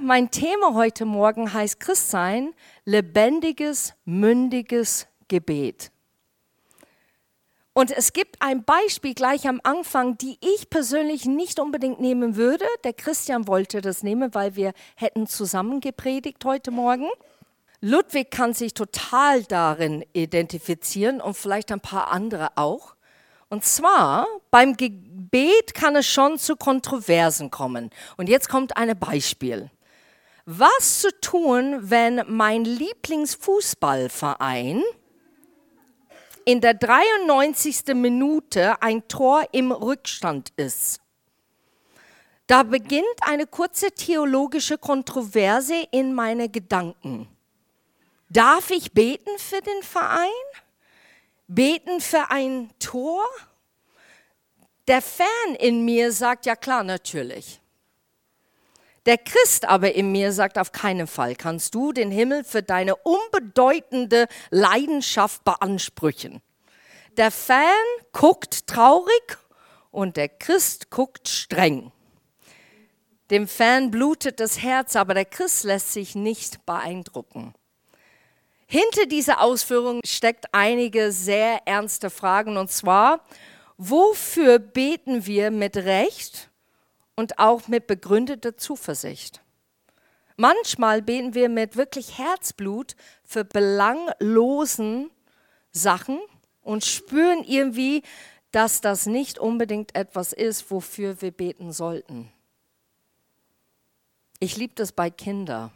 mein Thema heute Morgen heißt Christsein, lebendiges, mündiges Gebet. Und es gibt ein Beispiel gleich am Anfang, die ich persönlich nicht unbedingt nehmen würde. Der Christian wollte das nehmen, weil wir hätten zusammen gepredigt heute Morgen. Ludwig kann sich total darin identifizieren und vielleicht ein paar andere auch. Und zwar beim Gebet kann es schon zu Kontroversen kommen. Und jetzt kommt ein Beispiel. Was zu tun, wenn mein Lieblingsfußballverein in der 93. Minute ein Tor im Rückstand ist? Da beginnt eine kurze theologische Kontroverse in meine Gedanken. Darf ich beten für den Verein? Beten für ein Tor? Der Fan in mir sagt, ja klar, natürlich. Der Christ aber in mir sagt, auf keinen Fall kannst du den Himmel für deine unbedeutende Leidenschaft beanspruchen. Der Fan guckt traurig und der Christ guckt streng. Dem Fan blutet das Herz, aber der Christ lässt sich nicht beeindrucken. Hinter dieser Ausführung steckt einige sehr ernste Fragen und zwar, wofür beten wir mit Recht und auch mit begründeter Zuversicht? Manchmal beten wir mit wirklich Herzblut für belanglosen Sachen und spüren irgendwie, dass das nicht unbedingt etwas ist, wofür wir beten sollten. Ich liebe das bei Kindern.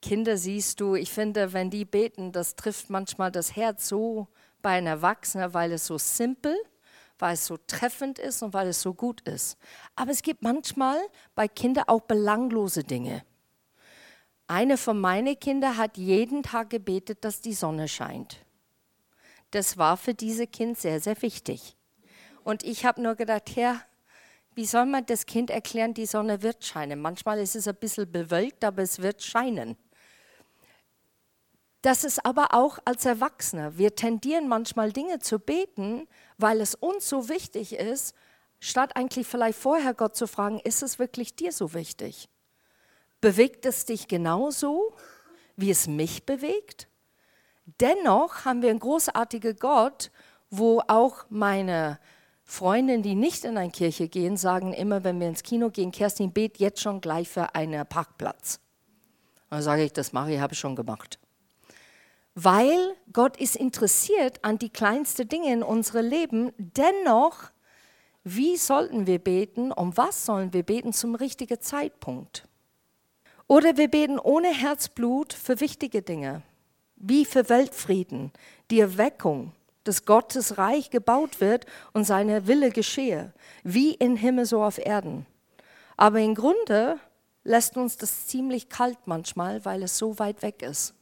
Kinder siehst du, ich finde, wenn die beten, das trifft manchmal das Herz so bei einem Erwachsenen, weil es so simpel, weil es so treffend ist und weil es so gut ist. Aber es gibt manchmal bei Kindern auch belanglose Dinge. Eine von meinen Kindern hat jeden Tag gebetet, dass die Sonne scheint. Das war für diese Kind sehr, sehr wichtig. Und ich habe nur gedacht, Herr, wie soll man das Kind erklären, die Sonne wird scheinen? Manchmal ist es ein bisschen bewölkt, aber es wird scheinen. Das ist aber auch als Erwachsene. Wir tendieren manchmal Dinge zu beten, weil es uns so wichtig ist, statt eigentlich vielleicht vorher Gott zu fragen, ist es wirklich dir so wichtig? Bewegt es dich genauso, wie es mich bewegt? Dennoch haben wir einen großartigen Gott, wo auch meine Freundinnen, die nicht in eine Kirche gehen, sagen immer, wenn wir ins Kino gehen, Kerstin, bet jetzt schon gleich für einen Parkplatz. Dann sage ich, das mache ich, habe ich schon gemacht weil Gott ist interessiert an die kleinsten Dinge in unserem Leben. Dennoch, wie sollten wir beten? Um was sollen wir beten zum richtigen Zeitpunkt? Oder wir beten ohne Herzblut für wichtige Dinge, wie für Weltfrieden, die Erweckung, dass Gottes Reich gebaut wird und seine Wille geschehe, wie im Himmel so auf Erden. Aber im Grunde lässt uns das ziemlich kalt manchmal, weil es so weit weg ist.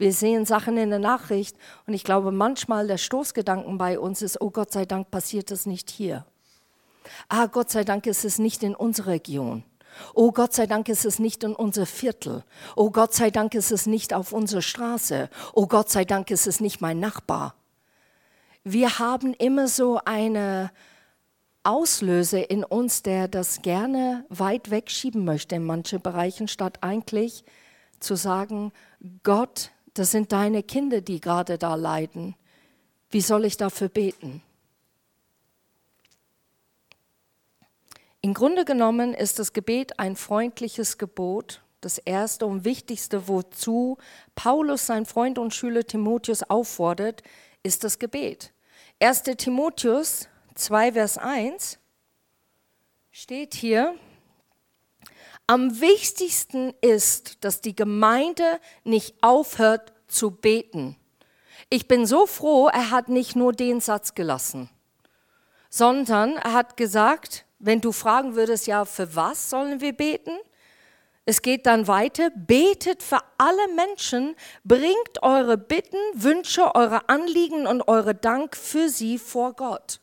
Wir sehen Sachen in der Nachricht und ich glaube, manchmal der Stoßgedanken bei uns ist, oh Gott sei Dank passiert das nicht hier. Ah, Gott sei Dank ist es nicht in unserer Region. Oh Gott sei Dank ist es nicht in unser Viertel. Oh Gott sei Dank ist es nicht auf unserer Straße. Oh Gott sei Dank ist es nicht mein Nachbar. Wir haben immer so eine Auslöse in uns, der das gerne weit wegschieben möchte in manche Bereichen, statt eigentlich zu sagen, Gott das sind deine Kinder, die gerade da leiden. Wie soll ich dafür beten? Im Grunde genommen ist das Gebet ein freundliches Gebot, das erste und wichtigste, wozu Paulus sein Freund und Schüler Timotheus auffordert, ist das Gebet. 1. Timotheus 2, Vers 1 steht hier, am wichtigsten ist, dass die Gemeinde nicht aufhört zu beten. Ich bin so froh, er hat nicht nur den Satz gelassen, sondern er hat gesagt, wenn du fragen würdest, ja, für was sollen wir beten? Es geht dann weiter, betet für alle Menschen, bringt eure Bitten, Wünsche, eure Anliegen und eure Dank für sie vor Gott.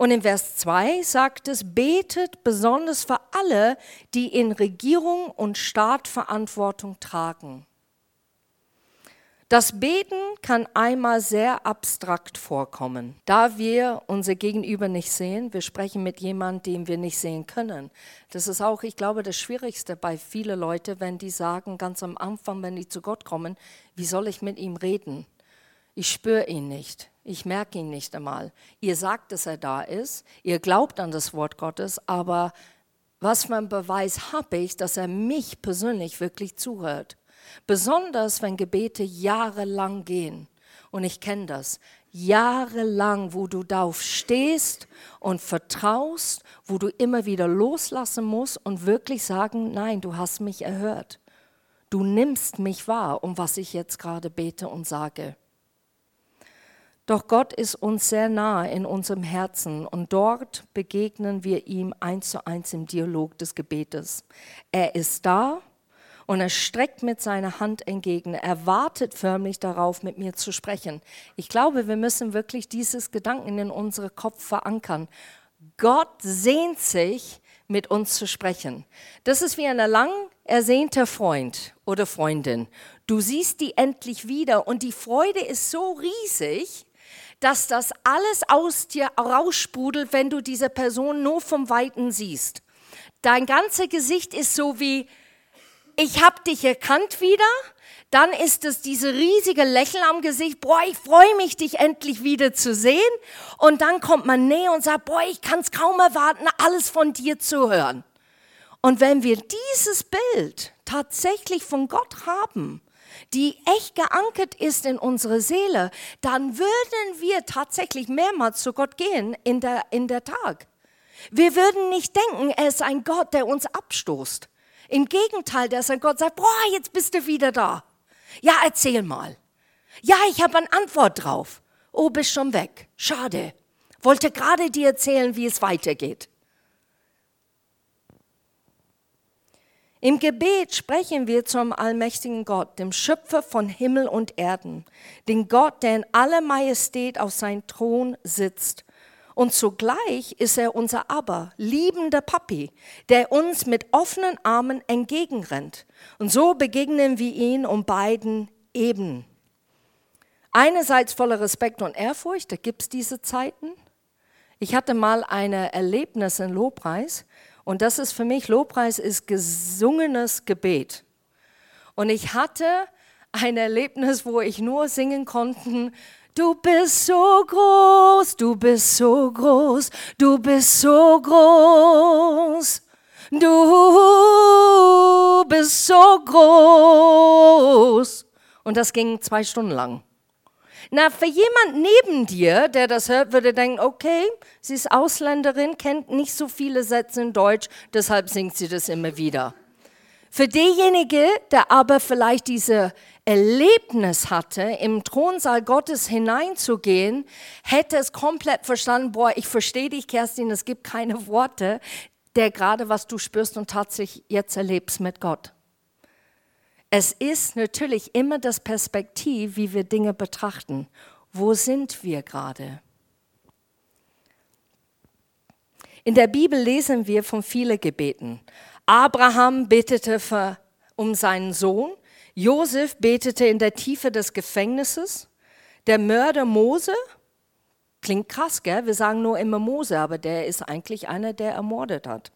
Und in Vers 2 sagt es, betet besonders für alle, die in Regierung und Staat Verantwortung tragen. Das Beten kann einmal sehr abstrakt vorkommen, da wir unser Gegenüber nicht sehen. Wir sprechen mit jemandem, den wir nicht sehen können. Das ist auch, ich glaube, das Schwierigste bei vielen Leuten, wenn die sagen, ganz am Anfang, wenn die zu Gott kommen, wie soll ich mit ihm reden? Ich spüre ihn nicht. Ich merke ihn nicht einmal. Ihr sagt, dass er da ist. Ihr glaubt an das Wort Gottes, aber was für einen Beweis habe ich, dass er mich persönlich wirklich zuhört? Besonders wenn Gebete jahrelang gehen. Und ich kenne das. Jahrelang, wo du darauf stehst und vertraust, wo du immer wieder loslassen musst und wirklich sagen, nein, du hast mich erhört. Du nimmst mich wahr, um was ich jetzt gerade bete und sage. Doch Gott ist uns sehr nahe in unserem Herzen und dort begegnen wir ihm eins zu eins im Dialog des Gebetes. Er ist da und er streckt mit seiner Hand entgegen. Er wartet förmlich darauf, mit mir zu sprechen. Ich glaube, wir müssen wirklich dieses Gedanken in unsere Kopf verankern. Gott sehnt sich, mit uns zu sprechen. Das ist wie ein lang ersehnter Freund oder Freundin. Du siehst die endlich wieder und die Freude ist so riesig, dass das alles aus dir raussprudelt, wenn du diese Person nur vom Weiten siehst. Dein ganzes Gesicht ist so wie, ich habe dich erkannt wieder. Dann ist es diese riesige Lächeln am Gesicht, boah, ich freue mich, dich endlich wieder zu sehen. Und dann kommt man näher und sagt, boah, ich kann es kaum erwarten, alles von dir zu hören. Und wenn wir dieses Bild tatsächlich von Gott haben, die echt geankert ist in unsere Seele, dann würden wir tatsächlich mehrmals zu Gott gehen in der, in der Tag. Wir würden nicht denken, er ist ein Gott, der uns abstoßt. Im Gegenteil, der ist ein Gott, sagt, boah, jetzt bist du wieder da. Ja, erzähl mal. Ja, ich habe eine Antwort drauf. Oh, bist schon weg. Schade. Wollte gerade dir erzählen, wie es weitergeht. Im Gebet sprechen wir zum allmächtigen Gott, dem Schöpfer von Himmel und Erden, den Gott, der in aller Majestät auf seinem Thron sitzt. Und zugleich ist er unser Aber, liebender Papi, der uns mit offenen Armen entgegenrennt. Und so begegnen wir ihn um beiden Ebenen. Einerseits voller Respekt und Ehrfurcht, da gibt es diese Zeiten. Ich hatte mal ein Erlebnis in Lobpreis, und das ist für mich, Lobpreis ist gesungenes Gebet. Und ich hatte ein Erlebnis, wo ich nur singen konnte, du bist so groß, du bist so groß, du bist so groß. Du bist so groß. Und das ging zwei Stunden lang. Na, für jemand neben dir, der das hört, würde denken, okay, sie ist Ausländerin, kennt nicht so viele Sätze in Deutsch, deshalb singt sie das immer wieder. Für derjenige, der aber vielleicht diese Erlebnis hatte, im Thronsaal Gottes hineinzugehen, hätte es komplett verstanden, boah, ich verstehe dich, Kerstin, es gibt keine Worte, der gerade was du spürst und tatsächlich jetzt erlebst mit Gott. Es ist natürlich immer das Perspektiv, wie wir Dinge betrachten. Wo sind wir gerade? In der Bibel lesen wir von vielen Gebeten. Abraham betete für, um seinen Sohn, Josef betete in der Tiefe des Gefängnisses, der Mörder Mose, klingt krass, gell? wir sagen nur immer Mose, aber der ist eigentlich einer, der ermordet hat.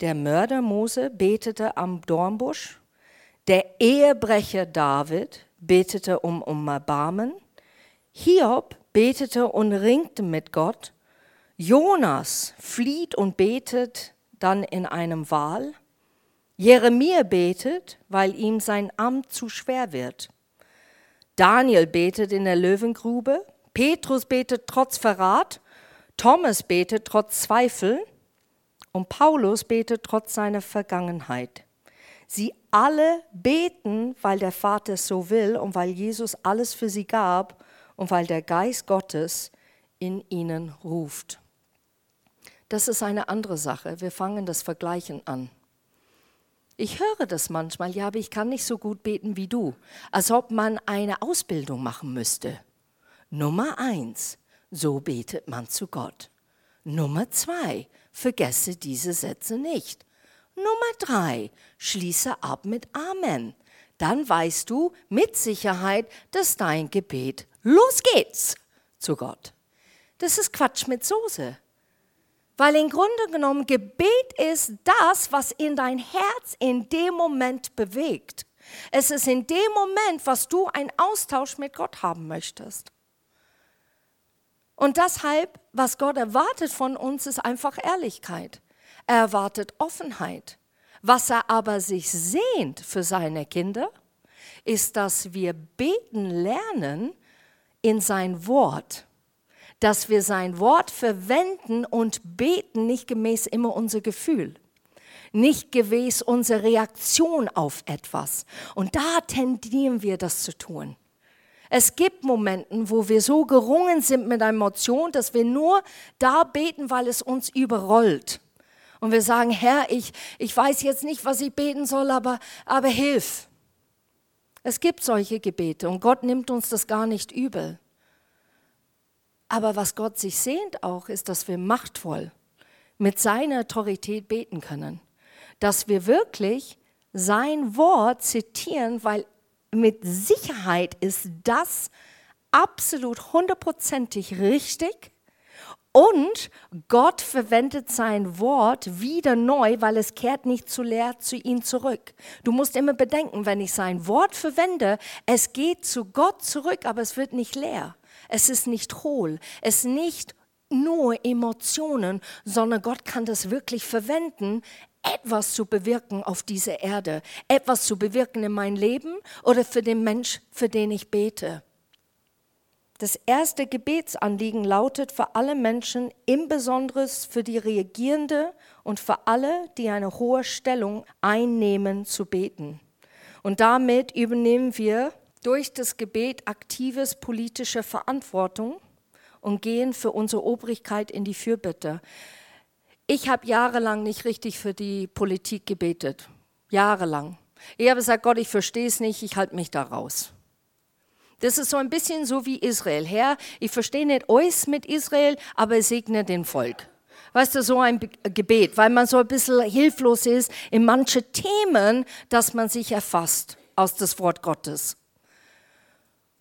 Der Mörder Mose betete am Dornbusch, der Ehebrecher David betete um, um Erbarmen. Hiob betete und ringte mit Gott. Jonas flieht und betet dann in einem Wal. Jeremia betet, weil ihm sein Amt zu schwer wird. Daniel betet in der Löwengrube. Petrus betet trotz Verrat. Thomas betet trotz Zweifel. Und Paulus betet trotz seiner Vergangenheit. Sie alle beten, weil der Vater so will und weil Jesus alles für sie gab und weil der Geist Gottes in ihnen ruft. Das ist eine andere Sache. Wir fangen das Vergleichen an. Ich höre das manchmal, ja, aber ich kann nicht so gut beten wie du, als ob man eine Ausbildung machen müsste. Nummer eins, so betet man zu Gott. Nummer zwei, vergesse diese Sätze nicht. Nummer drei, schließe ab mit Amen. dann weißt du mit Sicherheit, dass dein Gebet los geht's zu Gott. Das ist Quatsch mit Soße. Weil im Grunde genommen Gebet ist das, was in dein Herz in dem Moment bewegt. Es ist in dem Moment, was du einen Austausch mit Gott haben möchtest. Und deshalb, was Gott erwartet von uns, ist einfach Ehrlichkeit. Er erwartet Offenheit. Was er aber sich sehnt für seine Kinder, ist, dass wir beten lernen in sein Wort. Dass wir sein Wort verwenden und beten, nicht gemäß immer unser Gefühl nicht gemäß unserer Reaktion auf etwas. Und da tendieren wir das zu tun. Es gibt Momente, wo wir so gerungen sind mit einer Emotion, dass wir nur da beten, weil es uns überrollt. Und wir sagen, Herr, ich, ich weiß jetzt nicht, was ich beten soll, aber, aber hilf. Es gibt solche Gebete und Gott nimmt uns das gar nicht übel. Aber was Gott sich sehnt auch, ist, dass wir machtvoll mit seiner Autorität beten können. Dass wir wirklich sein Wort zitieren, weil mit Sicherheit ist das absolut hundertprozentig richtig. Und Gott verwendet sein Wort wieder neu, weil es kehrt nicht zu leer zu ihm zurück. Du musst immer bedenken, wenn ich sein Wort verwende, es geht zu Gott zurück, aber es wird nicht leer. Es ist nicht hohl. Es ist nicht nur Emotionen, sondern Gott kann das wirklich verwenden, etwas zu bewirken auf dieser Erde, etwas zu bewirken in mein Leben oder für den Mensch, für den ich bete. Das erste Gebetsanliegen lautet für alle Menschen, im Besonderen für die Reagierende und für alle, die eine hohe Stellung einnehmen, zu beten. Und damit übernehmen wir durch das Gebet aktives politische Verantwortung und gehen für unsere Obrigkeit in die Fürbitte. Ich habe jahrelang nicht richtig für die Politik gebetet. Jahrelang. Ich habe gesagt, Gott, ich verstehe es nicht, ich halte mich da raus. Das ist so ein bisschen so wie Israel. Herr, ich verstehe nicht euch mit Israel, aber segne den Volk. Weißt du, so ein Gebet, weil man so ein bisschen hilflos ist in manche Themen, dass man sich erfasst aus das Wort Gottes.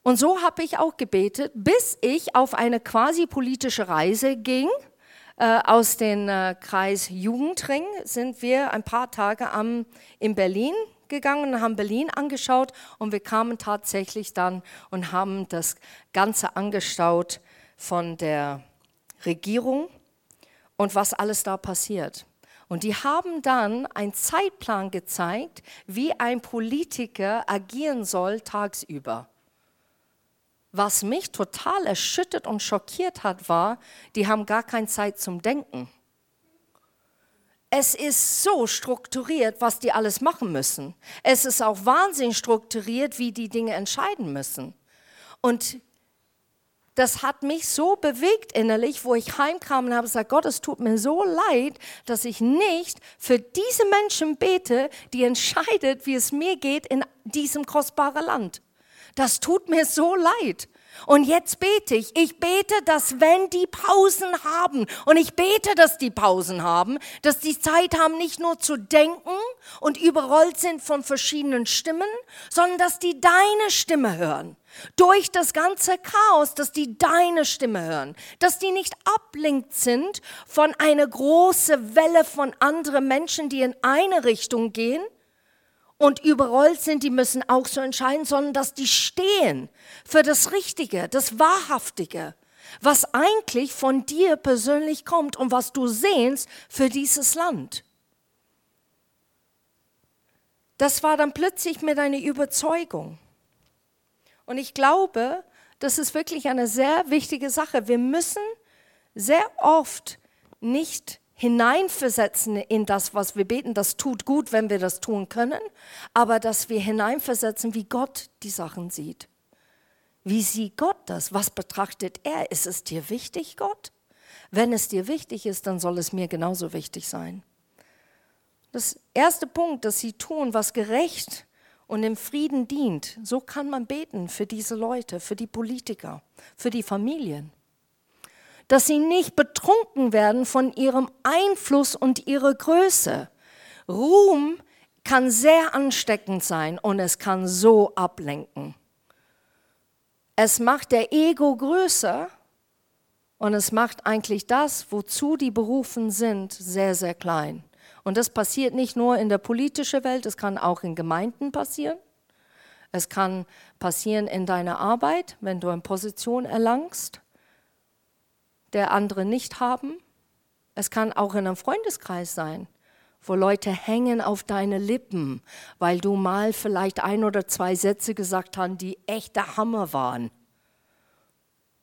Und so habe ich auch gebetet, bis ich auf eine quasi politische Reise ging äh, aus dem äh, Kreis Jugendring sind wir ein paar Tage am, in Berlin gegangen und haben Berlin angeschaut und wir kamen tatsächlich dann und haben das Ganze angestaut von der Regierung und was alles da passiert. Und die haben dann einen Zeitplan gezeigt, wie ein Politiker agieren soll tagsüber. Was mich total erschüttert und schockiert hat, war, die haben gar keine Zeit zum Denken. Es ist so strukturiert, was die alles machen müssen. Es ist auch wahnsinnig strukturiert, wie die Dinge entscheiden müssen. Und das hat mich so bewegt innerlich, wo ich heimkam und habe gesagt, Gott, es tut mir so leid, dass ich nicht für diese Menschen bete, die entscheidet, wie es mir geht in diesem kostbaren Land. Das tut mir so leid. Und jetzt bete ich. Ich bete, dass wenn die Pausen haben, und ich bete, dass die Pausen haben, dass die Zeit haben, nicht nur zu denken und überrollt sind von verschiedenen Stimmen, sondern dass die deine Stimme hören. Durch das ganze Chaos, dass die deine Stimme hören, dass die nicht ablenkt sind von einer großen Welle von anderen Menschen, die in eine Richtung gehen, und überrollt sind, die müssen auch so entscheiden, sondern dass die stehen für das Richtige, das Wahrhaftige, was eigentlich von dir persönlich kommt und was du sehnst für dieses Land. Das war dann plötzlich mit einer Überzeugung. Und ich glaube, das ist wirklich eine sehr wichtige Sache. Wir müssen sehr oft nicht hineinversetzen in das, was wir beten. Das tut gut, wenn wir das tun können, aber dass wir hineinversetzen, wie Gott die Sachen sieht. Wie sieht Gott das? Was betrachtet er? Ist es dir wichtig, Gott? Wenn es dir wichtig ist, dann soll es mir genauso wichtig sein. Das erste Punkt, dass sie tun, was gerecht und im Frieden dient, so kann man beten für diese Leute, für die Politiker, für die Familien dass sie nicht betrunken werden von ihrem Einfluss und ihrer Größe. Ruhm kann sehr ansteckend sein und es kann so ablenken. Es macht der Ego größer und es macht eigentlich das, wozu die berufen sind, sehr, sehr klein. Und das passiert nicht nur in der politischen Welt, es kann auch in Gemeinden passieren. Es kann passieren in deiner Arbeit, wenn du eine Position erlangst, der andere nicht haben. Es kann auch in einem Freundeskreis sein, wo Leute hängen auf deine Lippen, weil du mal vielleicht ein oder zwei Sätze gesagt hast, die echter Hammer waren.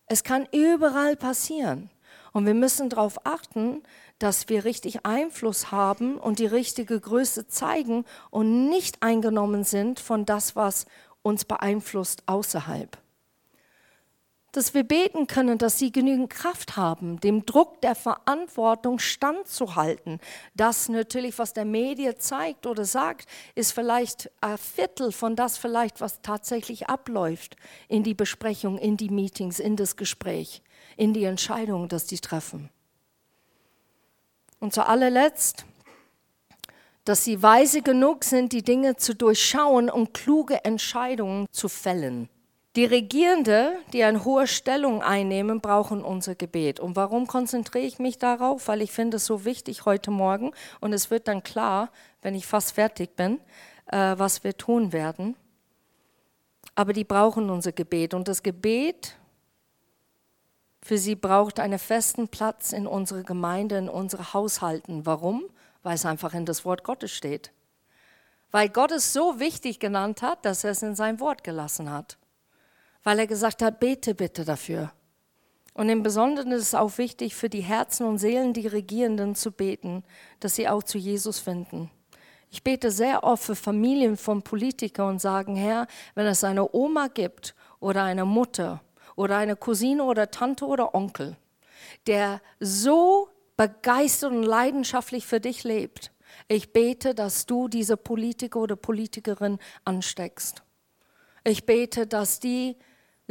Es kann überall passieren. Und wir müssen darauf achten, dass wir richtig Einfluss haben und die richtige Größe zeigen und nicht eingenommen sind von das, was uns beeinflusst außerhalb. Dass wir beten können, dass sie genügend Kraft haben, dem Druck der Verantwortung standzuhalten. Das natürlich, was der Medien zeigt oder sagt, ist vielleicht ein Viertel von das vielleicht, was tatsächlich abläuft in die Besprechung, in die Meetings, in das Gespräch, in die Entscheidungen, dass die treffen. Und zu allerletzt, dass sie weise genug sind, die Dinge zu durchschauen und kluge Entscheidungen zu fällen. Die Regierende, die eine hohe Stellung einnehmen, brauchen unser Gebet. Und warum konzentriere ich mich darauf? Weil ich finde es so wichtig heute Morgen und es wird dann klar, wenn ich fast fertig bin, äh, was wir tun werden. Aber die brauchen unser Gebet und das Gebet für sie braucht einen festen Platz in unserer Gemeinde, in unseren Haushalten. Warum? Weil es einfach in das Wort Gottes steht. Weil Gott es so wichtig genannt hat, dass er es in sein Wort gelassen hat. Weil er gesagt hat, bete bitte dafür. Und im Besonderen ist es auch wichtig für die Herzen und Seelen, die Regierenden zu beten, dass sie auch zu Jesus finden. Ich bete sehr oft für Familien von Politikern und sage, Herr, wenn es eine Oma gibt oder eine Mutter oder eine Cousine oder Tante oder Onkel, der so begeistert und leidenschaftlich für dich lebt. Ich bete, dass du diese Politiker oder Politikerin ansteckst. Ich bete, dass die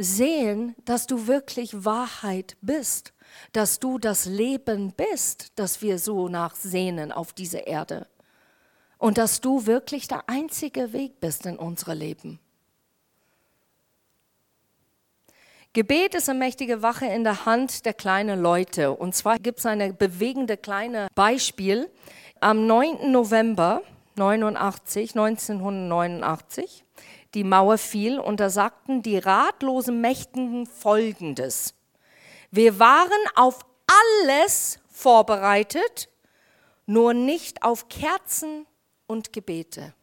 sehen, dass du wirklich Wahrheit bist, dass du das Leben bist, das wir so nachsehnen auf dieser Erde. Und dass du wirklich der einzige Weg bist in unserem Leben. Gebet ist eine mächtige Wache in der Hand der kleinen Leute. Und zwar gibt es ein bewegende kleine Beispiel. Am 9. November 89, 1989, die Mauer fiel und da sagten die ratlosen Mächtigen Folgendes. Wir waren auf alles vorbereitet, nur nicht auf Kerzen und Gebete.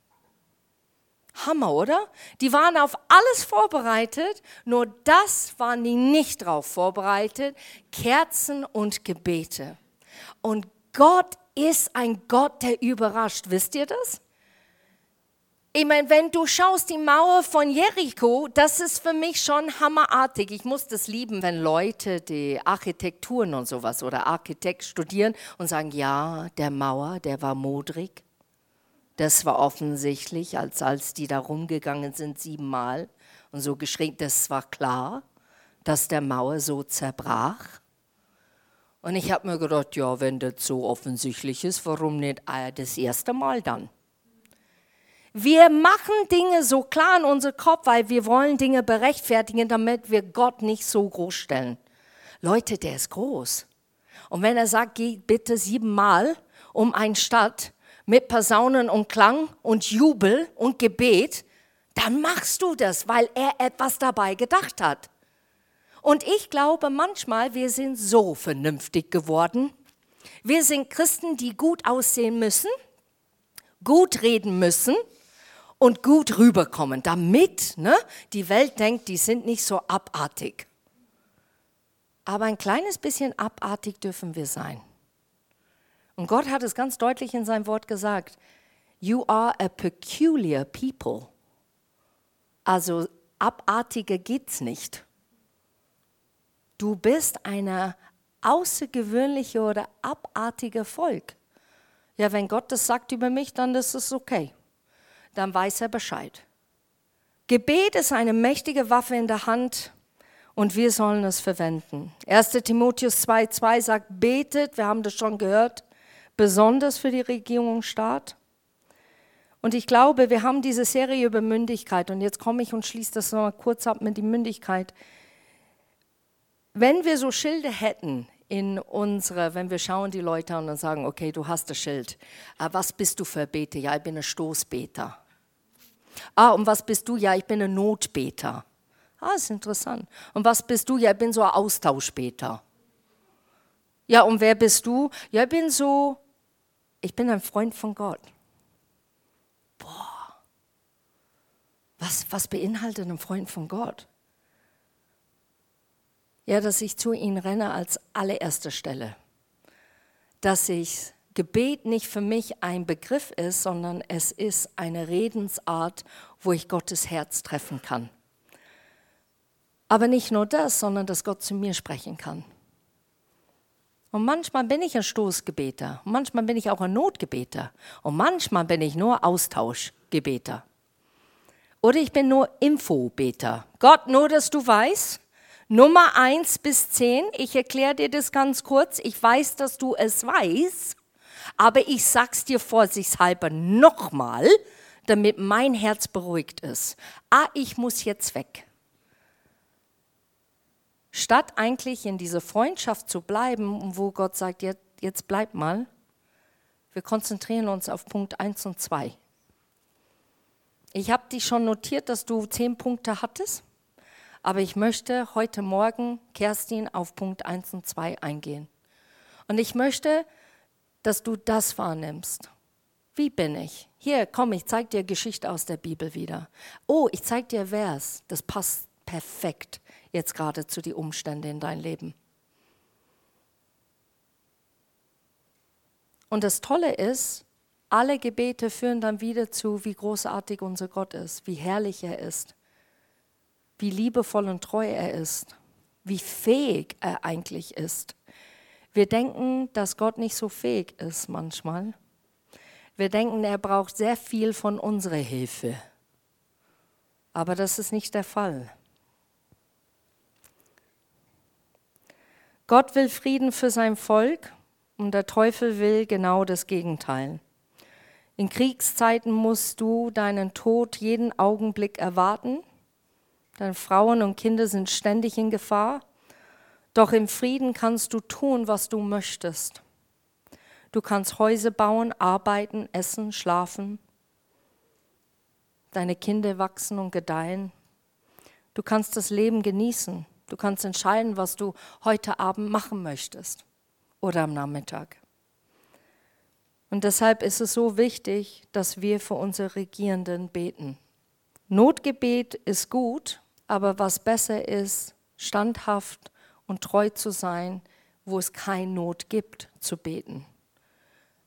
Hammer, oder? Die waren auf alles vorbereitet, nur das waren die nicht drauf vorbereitet, Kerzen und Gebete. Und Gott ist ein Gott, der überrascht. Wisst ihr das? Ich meine, wenn du schaust, die Mauer von Jericho, das ist für mich schon hammerartig. Ich muss das lieben, wenn Leute die Architekturen und sowas oder Architekt studieren und sagen, ja, der Mauer, der war modrig. Das war offensichtlich, als, als die da rumgegangen sind siebenmal und so geschrien, das war klar, dass der Mauer so zerbrach. Und ich habe mir gedacht, ja, wenn das so offensichtlich ist, warum nicht das erste Mal dann? Wir machen Dinge so klar in unserem Kopf, weil wir wollen Dinge berechtfertigen, damit wir Gott nicht so groß stellen. Leute, der ist groß. Und wenn er sagt, geh bitte siebenmal um eine Stadt, mit Posaunen und Klang und Jubel und Gebet, dann machst du das, weil er etwas dabei gedacht hat. Und ich glaube manchmal, wir sind so vernünftig geworden. Wir sind Christen, die gut aussehen müssen, gut reden müssen und gut rüberkommen, damit ne, die Welt denkt, die sind nicht so abartig. Aber ein kleines bisschen abartig dürfen wir sein. Und Gott hat es ganz deutlich in seinem Wort gesagt. You are a peculiar people. Also abartiger geht's nicht. Du bist eine außergewöhnliche oder abartige Volk. Ja, wenn Gott das sagt über mich, dann ist es okay. Dann weiß er Bescheid. Gebet ist eine mächtige Waffe in der Hand und wir sollen es verwenden. 1. Timotheus 2,2 sagt, betet, wir haben das schon gehört, besonders für die Regierung und Staat. Und ich glaube, wir haben diese Serie über Mündigkeit. Und jetzt komme ich und schließe das noch mal kurz ab mit der Mündigkeit. Wenn wir so Schilde hätten in unsere, wenn wir schauen die Leute an und sagen, okay, du hast das Schild. Ah, was bist du für Beter? Ja, ich bin ein Stoßbeter. Ah, und was bist du? Ja, ich bin ein Notbeter. Ah, ist interessant. Und was bist du? Ja, ich bin so ein Austauschbeter. Ja, und wer bist du? Ja, ich bin so, ich bin ein Freund von Gott. Boah. Was, was beinhaltet ein Freund von Gott? Ja, dass ich zu ihm renne als allererste Stelle. Dass ich Gebet nicht für mich ein Begriff ist, sondern es ist eine Redensart, wo ich Gottes Herz treffen kann. Aber nicht nur das, sondern dass Gott zu mir sprechen kann. Und manchmal bin ich ein Stoßgebeter, manchmal bin ich auch ein Notgebeter und manchmal bin ich nur Austauschgebeter. Oder ich bin nur Infobeter. Gott, nur dass du weißt, Nummer 1 bis 10, ich erkläre dir das ganz kurz, ich weiß, dass du es weißt, aber ich sag's dir vorsichtshalber nochmal, damit mein Herz beruhigt ist. Ah, ich muss jetzt weg. Statt eigentlich in dieser Freundschaft zu bleiben, wo Gott sagt, jetzt, bleib mal, wir konzentrieren uns auf Punkt 1 und 2. Ich habe dich schon notiert, dass du zehn Punkte hattest, aber ich möchte heute Morgen, Kerstin, auf Punkt 1 und 2 eingehen. Und ich möchte, dass du das wahrnimmst. Wie bin ich? Hier, komm, ich zeige dir Geschichte aus der Bibel wieder. Oh, ich zeige dir Vers. Das passt perfekt jetzt gerade zu den Umständen in dein Leben. Und das Tolle ist, alle Gebete führen dann wieder zu, wie großartig unser Gott ist, wie herrlich er ist, wie liebevoll und treu er ist, wie fähig er eigentlich ist. Wir denken, dass Gott nicht so fähig ist manchmal. Wir denken, er braucht sehr viel von unserer Hilfe. Aber das ist nicht der Fall. Gott will Frieden für sein Volk und der Teufel will genau das Gegenteil. In Kriegszeiten musst du deinen Tod jeden Augenblick erwarten. Deine Frauen und Kinder sind ständig in Gefahr. Doch im Frieden kannst du tun, was du möchtest. Du kannst Häuser bauen, arbeiten, essen, schlafen. Deine Kinder wachsen und gedeihen. Du kannst das Leben genießen. Du kannst entscheiden, was du heute Abend machen möchtest oder am Nachmittag. Und deshalb ist es so wichtig, dass wir für unsere Regierenden beten. Notgebet ist gut, aber was besser ist, standhaft und treu zu sein, wo es keine Not gibt, zu beten.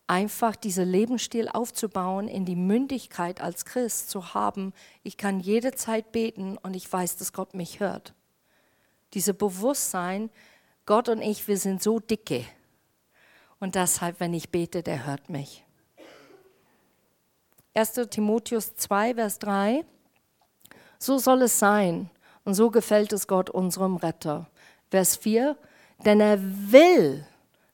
Einfach diesen Lebensstil aufzubauen, in die Mündigkeit als Christ zu haben, ich kann jederzeit beten und ich weiß, dass Gott mich hört. Diese Bewusstsein, Gott und ich, wir sind so dicke. Und deshalb, wenn ich bete, der hört mich. 1. Timotheus 2, Vers 3. So soll es sein und so gefällt es Gott, unserem Retter. Vers 4. Denn er will,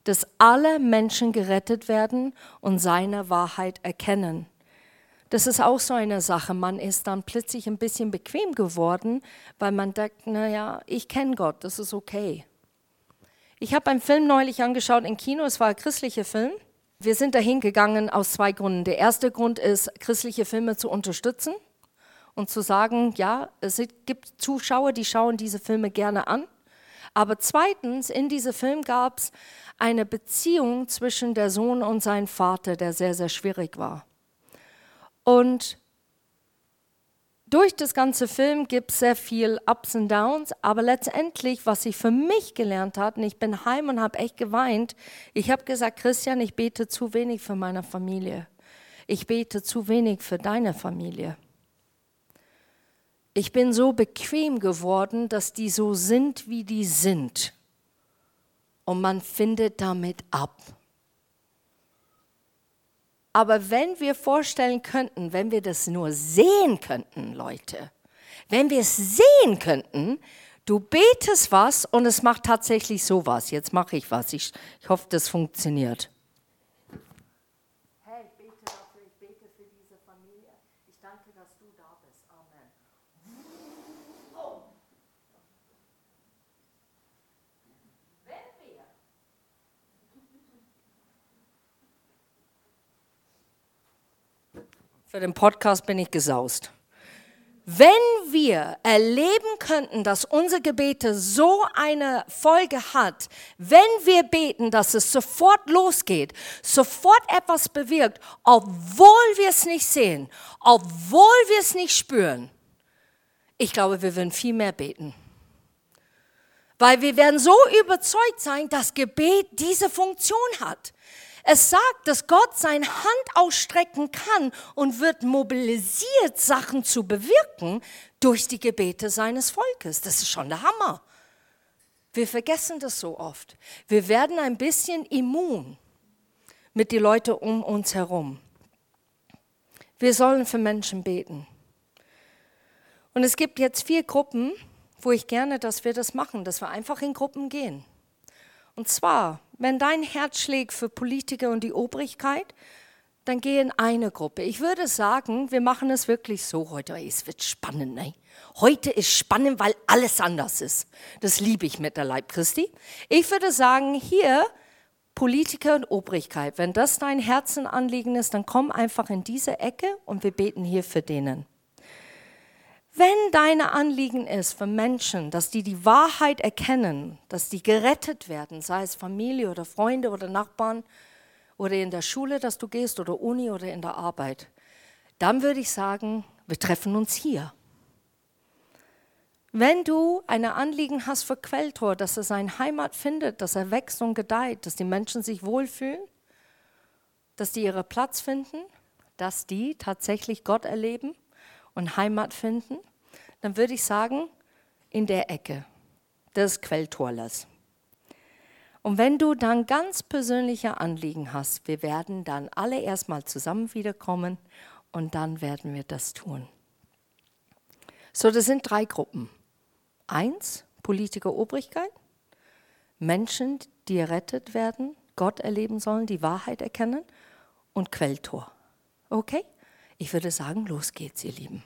dass alle Menschen gerettet werden und seine Wahrheit erkennen. Das ist auch so eine Sache. Man ist dann plötzlich ein bisschen bequem geworden, weil man denkt, naja, ich kenne Gott, das ist okay. Ich habe einen Film neulich angeschaut im Kino, es war ein christlicher Film. Wir sind dahin gegangen aus zwei Gründen. Der erste Grund ist, christliche Filme zu unterstützen und zu sagen, ja, es gibt Zuschauer, die schauen diese Filme gerne an. Aber zweitens, in diesem Film gab es eine Beziehung zwischen der Sohn und seinem Vater, der sehr, sehr schwierig war. Und durch das ganze Film gibt es sehr viel Ups und Downs, aber letztendlich, was ich für mich gelernt habe, und ich bin heim und habe echt geweint, ich habe gesagt, Christian, ich bete zu wenig für meine Familie. Ich bete zu wenig für deine Familie. Ich bin so bequem geworden, dass die so sind, wie die sind. Und man findet damit ab. Aber wenn wir vorstellen könnten, wenn wir das nur sehen könnten, Leute, wenn wir es sehen könnten, du betest was und es macht tatsächlich sowas. Jetzt mache ich was. Ich, ich hoffe, das funktioniert. Hey, ich bete dafür, ich bete für diese Familie. Für den Podcast bin ich gesaust. Wenn wir erleben könnten, dass unsere Gebete so eine Folge hat, wenn wir beten, dass es sofort losgeht, sofort etwas bewirkt, obwohl wir es nicht sehen, obwohl wir es nicht spüren, ich glaube, wir würden viel mehr beten. Weil wir werden so überzeugt sein, dass Gebet diese Funktion hat. Es sagt, dass Gott seine Hand ausstrecken kann und wird mobilisiert, Sachen zu bewirken durch die Gebete seines Volkes. Das ist schon der Hammer. Wir vergessen das so oft. Wir werden ein bisschen immun mit den Leuten um uns herum. Wir sollen für Menschen beten. Und es gibt jetzt vier Gruppen, wo ich gerne, dass wir das machen, dass wir einfach in Gruppen gehen. Und zwar, wenn dein Herz schlägt für Politiker und die Obrigkeit, dann geh in eine Gruppe. Ich würde sagen, wir machen es wirklich so heute. Es wird spannend. Ne? Heute ist spannend, weil alles anders ist. Das liebe ich mit der Leib Christi. Ich würde sagen, hier Politiker und Obrigkeit, wenn das dein Herzenanliegen ist, dann komm einfach in diese Ecke und wir beten hier für denen. Wenn deine Anliegen ist für Menschen, dass die die Wahrheit erkennen, dass die gerettet werden, sei es Familie oder Freunde oder Nachbarn oder in der Schule, dass du gehst oder Uni oder in der Arbeit, dann würde ich sagen, wir treffen uns hier. Wenn du eine Anliegen hast für Quelltor, dass er seine Heimat findet, dass er wächst und gedeiht, dass die Menschen sich wohlfühlen, dass die ihren Platz finden, dass die tatsächlich Gott erleben, und Heimat finden, dann würde ich sagen, in der Ecke des Quelltorlers. Und wenn du dann ganz persönliche Anliegen hast, wir werden dann alle erstmal zusammen wiederkommen und dann werden wir das tun. So, das sind drei Gruppen. Eins, Politiker Obrigkeit, Menschen, die errettet werden, Gott erleben sollen, die Wahrheit erkennen und Quelltor. Okay? Ich würde sagen, los geht's, ihr Lieben.